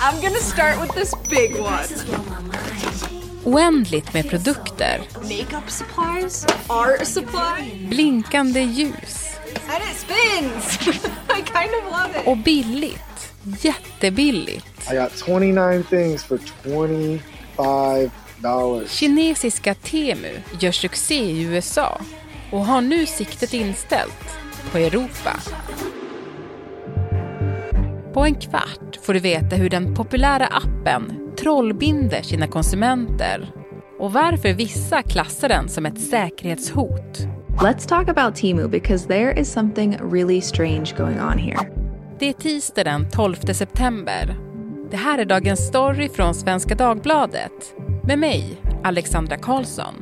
I'm gonna start with this big one. Oändligt med produkter, Makeup supplies, art supply, blinkande ljus and it spins. I kind of love it. och billigt. Jättebilligt. I got 29 things for $25. Kinesiska Temu gör succé i USA och har nu siktet inställt på Europa. På en kvart får du veta hur den populära appen trollbinder sina konsumenter och varför vissa klassar den som ett säkerhetshot. Let's talk about Timu because there is something really strange going on here. Det är tisdag den 12 september. Det här är dagens story från Svenska Dagbladet med mig, Alexandra Karlsson.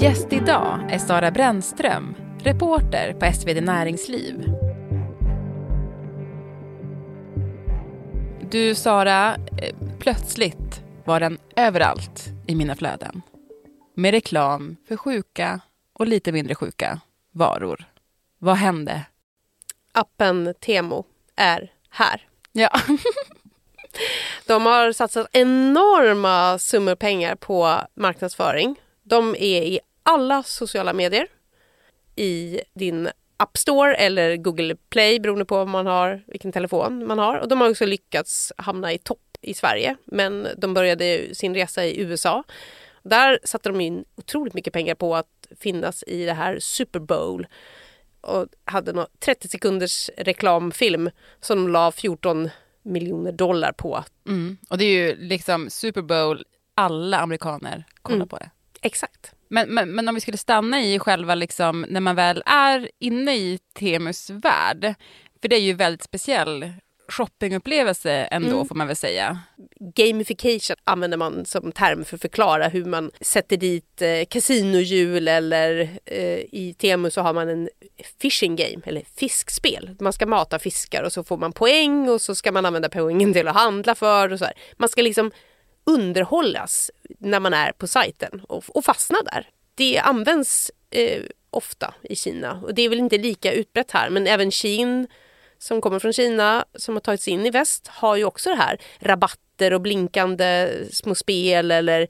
Gäst idag är Sara Brännström, reporter på SvD Näringsliv. Du Sara, eh, plötsligt var den överallt i mina flöden. Med reklam för sjuka och lite mindre sjuka varor. Vad hände? appen Temo är här. Ja, De har satsat enorma summor pengar på marknadsföring. De är i alla sociala medier. I din App Store eller Google Play beroende på man har, vilken telefon man har. Och de har också lyckats hamna i topp i Sverige. Men de började sin resa i USA. Där satte de in otroligt mycket pengar på att finnas i det här Super Bowl och hade någon 30 sekunders reklamfilm som de la 14 miljoner dollar på. mm. och det är ju liksom Super Bowl, alla amerikaner kollar Mm. på det. Exakt. Men, men, men om vi skulle stanna i själva, liksom, när man väl är inne i Temus värld, för det är ju väldigt speciell shoppingupplevelse ändå Mm. får man väl säga. Gamification använder man som term för att förklara hur man sätter dit eh, kasinohjul eller eh, i Temu så har man en fishing game eller fiskspel. Man ska mata fiskar och så får man poäng och så ska man använda poängen till att handla för och så här. Man ska liksom underhållas när man är på sajten och, och fastna där. Det används eh, ofta i Kina och det är väl inte lika utbrett här men även Shein som kommer från Kina som har tagits in i väst har ju också det här rabatter och blinkande små spel eller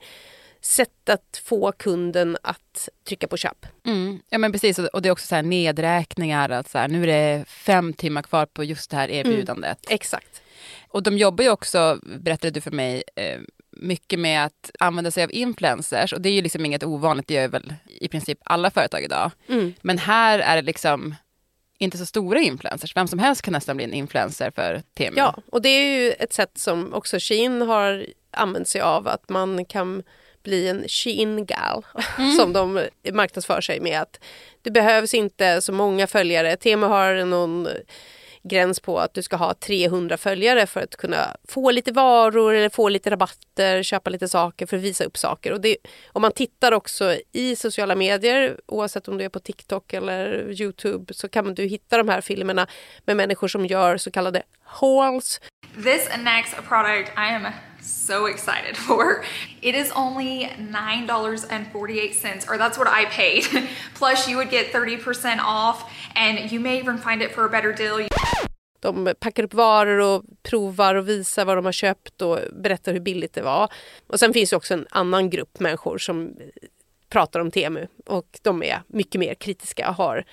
sätt att få kunden att trycka på köp. Mm. Ja men precis, och det är också så här nedräkningar, att så här, nu är det fem timmar kvar på just det här erbjudandet. Exakt. Och de jobbar ju också, berättade du för mig, eh, mycket med att använda sig av influencers. Och det är ju liksom inget ovanligt, det gör väl i princip alla företag idag. Mm. Men här är det liksom inte så stora influencers. Vem som helst kan nästan bli en influencer för Temu. Ja, och det är ju ett sätt som också Shein har använt sig av att man kan bli en Shein gal som de marknadsför sig med att det behövs inte så många följare. Temu har någon gräns på att du ska ha 300 följare för att kunna få lite varor eller få lite rabatter, köpa lite saker för att visa upp saker. Och det, om man tittar också i sociala medier, oavsett om du är på TikTok eller Youtube, så kan du hitta de här filmerna med människor som gör så kallade hauls. This next product I am so excited for. It is only $9.48, or that's what I paid. Plus, you would get 30% off, and you may even find it for a better deal. De packar upp varor och provar och visar vad de har köpt och berättar hur billigt det var. Och sen finns det också en annan grupp människor som pratar om Temu och de är mycket mer kritiska och har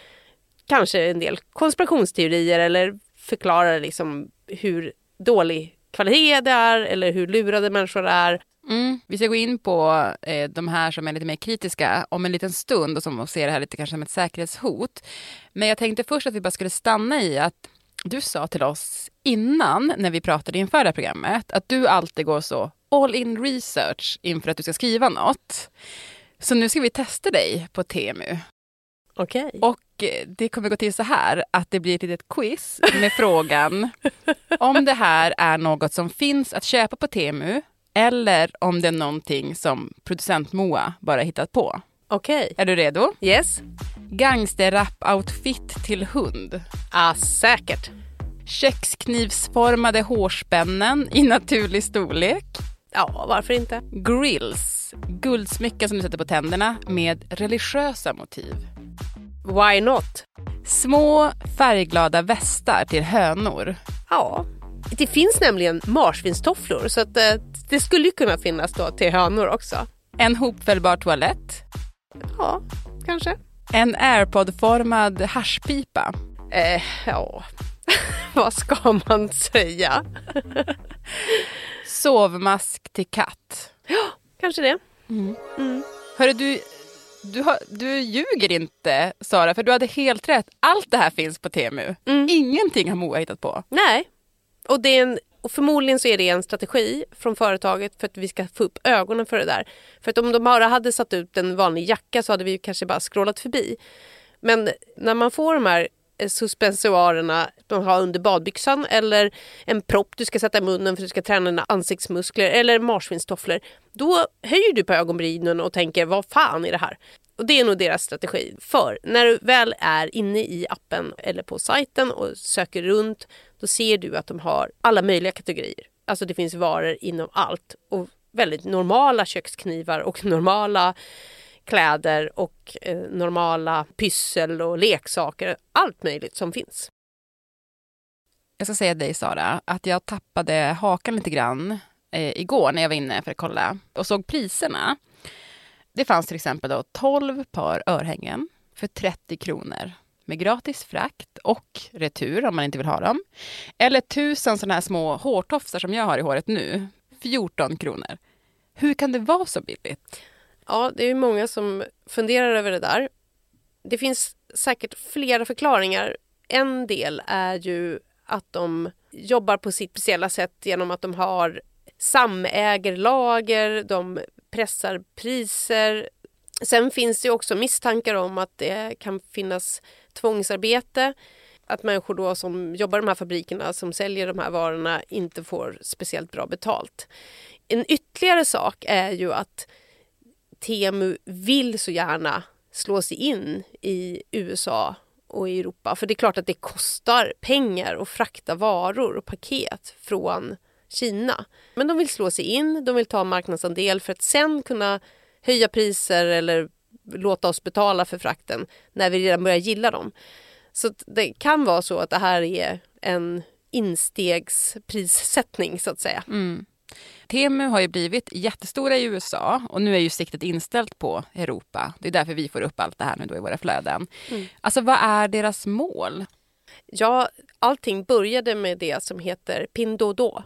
kanske en del konspirationsteorier eller förklarar liksom hur dålig kvalitet det är eller hur lurade människor är. Mm. Vi ska gå in på eh, de här som är lite mer kritiska om en liten stund och som ser det här lite kanske som ett säkerhetshot. Men jag tänkte först att vi bara skulle stanna i att du sa till oss innan, när vi pratade inför det här programmet, att du alltid går så all in research inför att du ska skriva något. Så nu ska vi testa dig på Temu. Okej. Och eh, det kommer gå till så här att det blir ett litet quiz med frågan om det här är något som finns att köpa på Temu eller om det är någonting som producent Moa bara hittat på. Okej. Är du redo? Yes. Gangsterrap-outfit till hund. Ah, säkert. Köksknivsformade hårspännen i naturlig storlek. Ja, varför inte? Grills. Guldsmycken som du sätter på tänderna med religiösa motiv. Why not? Små färgglada västar till hönor. Ja, det finns nämligen marsvinstofflor så att, eh, det skulle kunna finnas då till hönor också. En hopfällbar toalett. Ja, kanske. En airpod-formad haschpipa. Eh, ja, vad ska man säga? Sovmask till katt. Kanske det. Hörru, du, du, har, du ljuger inte Sara, för du hade helt rätt. Allt det här finns på Temu. Ingenting har Moa hittat på. Nej, och, det är en, och förmodligen så är det en strategi från företaget för att vi ska få upp ögonen för det där. För att om de bara hade satt ut en vanlig jacka så hade vi kanske bara scrollat förbi. Men när man får de här suspensoarerna de har under badbyxan eller en propp du ska sätta i munnen för att du ska träna dina ansiktsmuskler eller marsvinstofflor. Då höjer du på ögonbrynen och tänker vad fan är det här? Och det är nog deras strategi. För när du väl är inne i appen eller på sajten och söker runt då ser du att de har alla möjliga kategorier. Alltså det finns varor inom allt och väldigt normala köksknivar och normala kläder och eh, normala pyssel och leksaker. Allt möjligt som finns. Jag ska säga dig Sara, att jag tappade hakan lite grann eh, igår när jag var inne för att kolla och såg priserna. Det fanns till exempel då 12 par örhängen för 30 kronor med gratis frakt och retur om man inte vill ha dem. Eller tusen sådana här små hårtofsar som jag har i håret nu, 14 kronor. Hur kan det vara så billigt? Ja, det är många som funderar över det där. Det finns säkert flera förklaringar. En del är ju att de jobbar på sitt speciella sätt genom att de har samäger lager, de pressar priser. Sen finns det också misstankar om att det kan finnas tvångsarbete. Att människor då som jobbar i de här fabrikerna som säljer de här varorna inte får speciellt bra betalt. En ytterligare sak är ju att Temu vill så gärna slå sig in i USA och i Europa. För det är klart att det kostar pengar att frakta varor och paket från Kina. Men de vill slå sig in, de vill ta marknadsandel för att sen kunna höja priser eller låta oss betala för frakten när vi redan börjar gilla dem. Så det kan vara så att det här är en instegsprissättning så att säga. Mm. Temu har ju blivit jättestora i USA och nu är ju siktet inställt på Europa. Det är därför vi får upp allt det här nu då i våra flöden. Mm. Alltså vad är deras mål? Ja, allting började med det som heter Pindodo.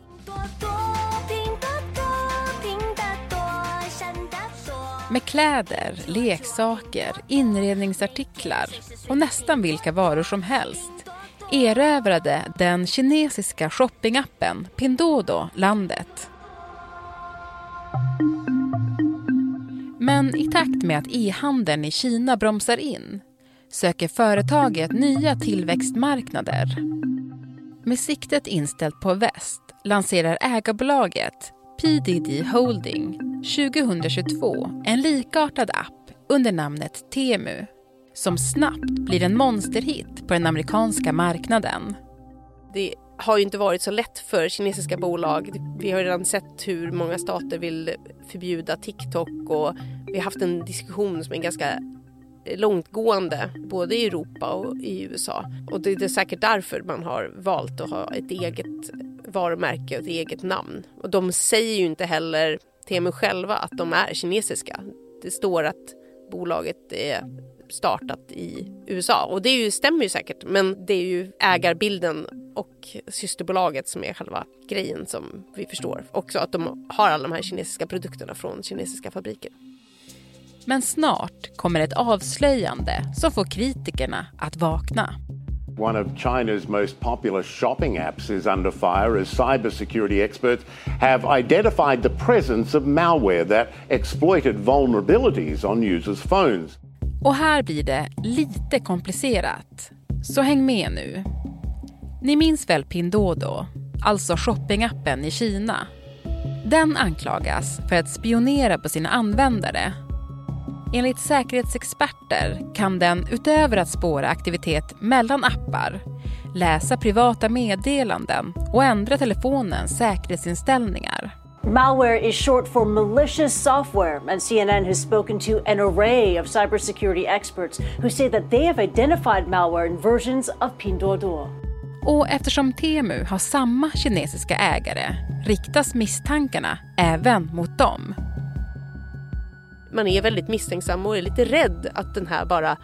Med kläder, leksaker, inredningsartiklar och nästan vilka varor som helst erövrade den kinesiska shoppingappen Pindodo landet. Men i takt med att e-handeln i Kina bromsar in söker företaget nya tillväxtmarknader. Med siktet inställt på väst lanserar ägarbolaget PDD Holding 2022 en likartad app under namnet Temu som snabbt blir en monsterhit på den amerikanska marknaden. Det har ju inte varit så lätt för kinesiska bolag. Vi har redan sett hur många stater vill förbjuda TikTok och vi har haft en diskussion som är ganska långtgående både i Europa och i USA. Och det är säkert därför man har valt att ha ett eget varumärke och ett eget namn. Och de säger ju inte heller till mig själva att de är kinesiska. Det står att bolaget är startat i USA och det är ju, stämmer ju säkert men det är ju ägarbilden och systerbolaget som är själva grejen som vi förstår. Också att de har alla de här kinesiska produkterna från kinesiska fabriker. Men snart kommer ett avslöjande som får kritikerna att vakna. One of China's most popular shopping apps is under fire as cybersecurity experts have identified the presence of malware that exploited vulnerabilities on users' phones. Och här blir det lite komplicerat. Så häng med nu. Ni minns väl Pindodo, alltså shoppingappen i Kina? Den anklagas för att spionera på sina användare. Enligt säkerhetsexperter kan den utöver att spåra aktivitet mellan appar läsa privata meddelanden och ändra telefonens säkerhetsinställningar. Malware is short for malicious software, and CNN has spoken to an array of cybersecurity experts who say that they have identified malware in versions of Pinduoduo. Och eftersom Temu har samma kinesiska ägare riktas misstankarna även mot dem. Man är väldigt misstänksam och är lite rädd att den här bara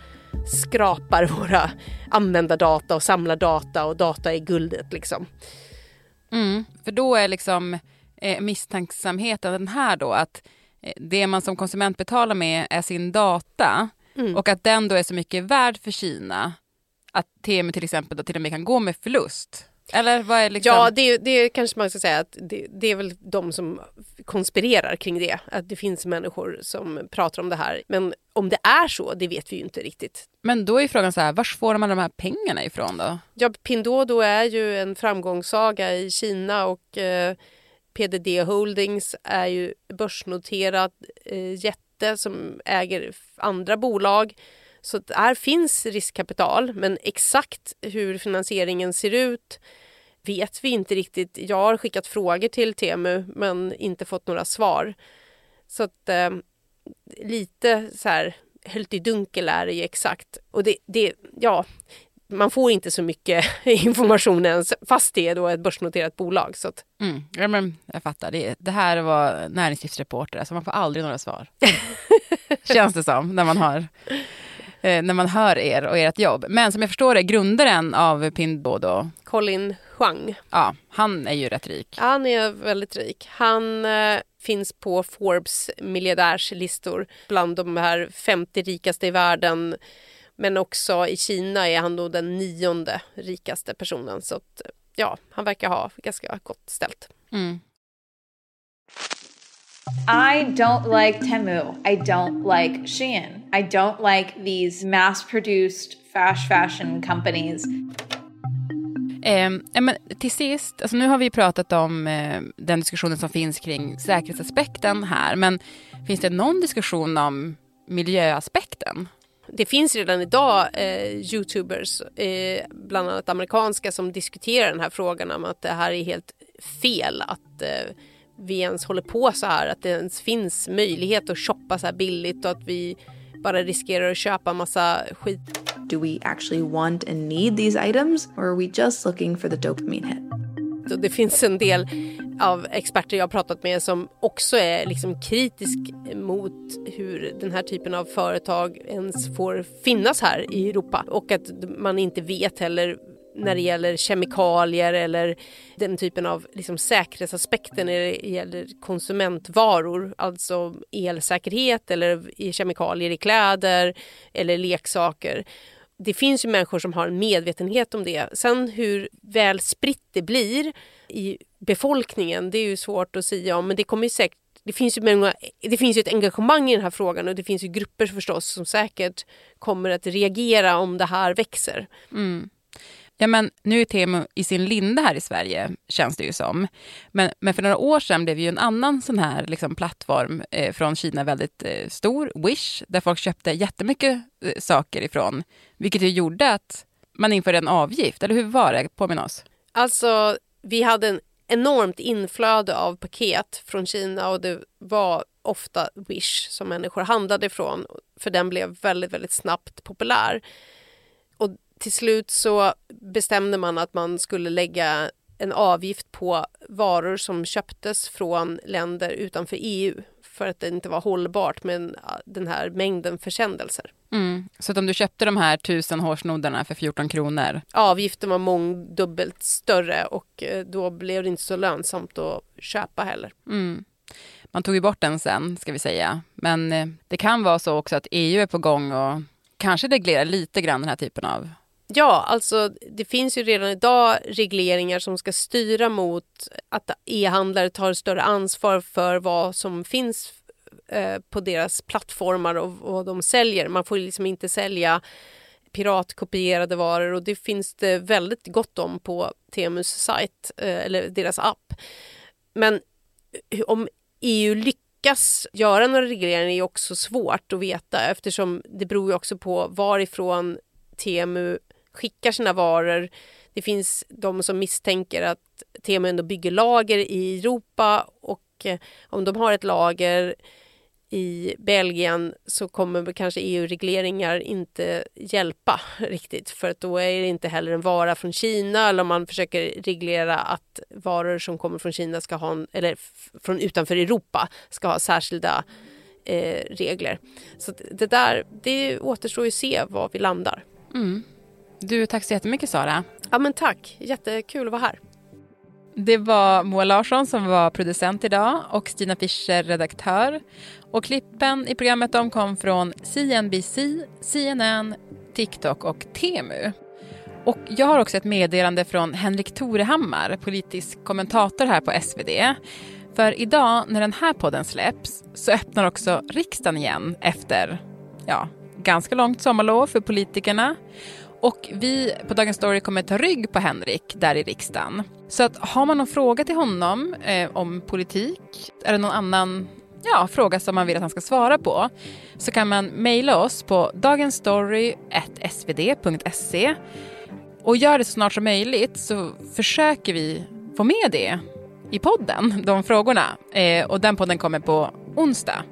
skrapar våra användardata och samlar data och data är guldet liksom. Mm, för då är liksom eh, misstänksamheten den här då att eh, det man som konsument betalar med är sin data mm. och att den då är så mycket värd för Kina att Temu till exempel då till och med kan gå med förlust. Eller vad är liksom... Ja, det, det kanske man ska säga att det, det, är väl de som konspirerar kring det. Att det finns människor som pratar om det här. Men om det är så, det vet vi ju inte riktigt. Men då är frågan så här, var får man de här pengarna ifrån då? Ja, Pinduoduo är ju en framgångssaga i Kina och eh, PDD Holdings är ju börsnoterad eh, jätte som äger andra bolag. Så här finns riskkapital, men exakt hur finansieringen ser ut vet vi inte riktigt. Jag har skickat frågor till Temu men inte fått några svar. Så att eh, lite så här höljt i dunkel är det ju exakt. Och det, det, ja, man får inte så mycket information ens fast det är då ett börsnoterat bolag. Så att... mm, ja, men jag fattar. Det, det här var näringslivsreporter, alltså man får aldrig några svar. Känns det som när man har eh, när man hör er och ert jobb. Men som jag förstår det, grundaren av Pinduoduo, Colin Huang. Ja, han är ju rätt rik. Han är väldigt rik. Han eh, finns på Forbes miljardärslistor bland de här 50 rikaste i världen. Men också i Kina är han då den nionde rikaste personen. Så att, ja, han verkar ha ganska gott ställt. Mm. I don't like Temu. I don't like Shein. I don't like these mass produced fast fashion companies. Eh, men till sist, alltså nu har vi pratat om eh, den diskussionen som finns kring säkerhetsaspekten här, men finns det någon diskussion om miljöaspekten? Det finns redan idag eh, Youtubers, eh, bland annat amerikanska, som diskuterar den här frågan om att det här är helt fel att eh, vi ens håller på så här, att det ens finns möjlighet att shoppa så här billigt och att vi bara riskerar att köpa massa skit. Do we actually want and need these items or are we just looking for the dopamine hit? Det finns en del av experter jag har pratat med som också är liksom kritisk mot hur den här typen av företag ens får finnas här i Europa och att man inte vet heller när det gäller kemikalier eller den typen av liksom säkerhetsaspekter när det gäller konsumentvaror, alltså elsäkerhet eller kemikalier i kläder eller leksaker. Det finns ju människor som har en medvetenhet om det. Sen hur väl spritt det blir i befolkningen, det är ju svårt att säga om, men det kommer säkert det finns, ju många, det finns ju ett engagemang i den här frågan och det finns ju grupper förstås som säkert kommer att reagera om det här växer. Mm. Ja, men nu är Temu i sin linda här i Sverige, känns det ju som. Men, men för några år sedan blev ju en annan sån här liksom, plattform eh, från Kina väldigt eh, stor, Wish, där folk köpte jättemycket eh, saker ifrån. Vilket ju gjorde att man införde en avgift, eller hur var det? Påminn oss. Alltså, vi hade en enormt inflöde av paket från Kina och det var ofta Wish som människor handlade ifrån, för den blev väldigt, väldigt snabbt populär till slut så bestämde man att man skulle lägga en avgift på varor som köptes från länder utanför EU för att det inte var hållbart med den här mängden försändelser. Mm. Så att om du köpte de här tusen hårsnoddarna för 14 kronor? Avgiften var mångdubbelt större och eh, då blev det inte så lönsamt att köpa heller. Mm. Man tog ju bort den sen, ska vi säga. Men eh, det kan vara så också att EU är på gång och kanske reglerar lite grann den här typen av Ja, alltså det finns ju redan idag regleringar som ska styra mot att e-handlare tar större ansvar för vad som finns eh, på deras plattformar och vad de säljer. Man får liksom inte sälja piratkopierade varor och det finns det väldigt gott om på Temus sajt eh, eller deras app. Men eh, om EU lyckas göra några regleringar är också svårt att veta eftersom det beror ju också på varifrån Temu skickar sina varor. Det finns de som misstänker att Temu ändå bygger lager i Europa och eh, om de har ett lager i Belgien så kommer kanske EU-regleringar inte hjälpa riktigt för att då är det inte heller en vara från Kina eller om man försöker reglera att varor som kommer från Kina ska ha en, eller från utanför Europa ska ha särskilda eh, regler. Så det där, det återstår ju att se var vi landar. Mm. Du, tack så jättemycket Sara. Ja men tack, jättekul att vara här. Det var Moa Larsson som var producent idag och Stina Fischer redaktör. Och klippen i programmet de kom från CNBC, CNN, TikTok och Temu. Och jag har också ett meddelande från Henrik Torehammar, politisk kommentator här på SvD. För idag när den här podden släpps så öppnar också riksdagen igen efter ja, ganska långt sommarlov för politikerna. Och vi på Dagens Story kommer ta rygg på Henrik där i riksdagen. Så att har man någon fråga till honom eh, om politik, är det någon annan ja, fråga som man vill att han ska svara på så kan man mejla oss på dagensstory.svd.se och gör det så snart som möjligt så försöker vi få med det i podden, de frågorna. Eh, och den podden kommer på onsdag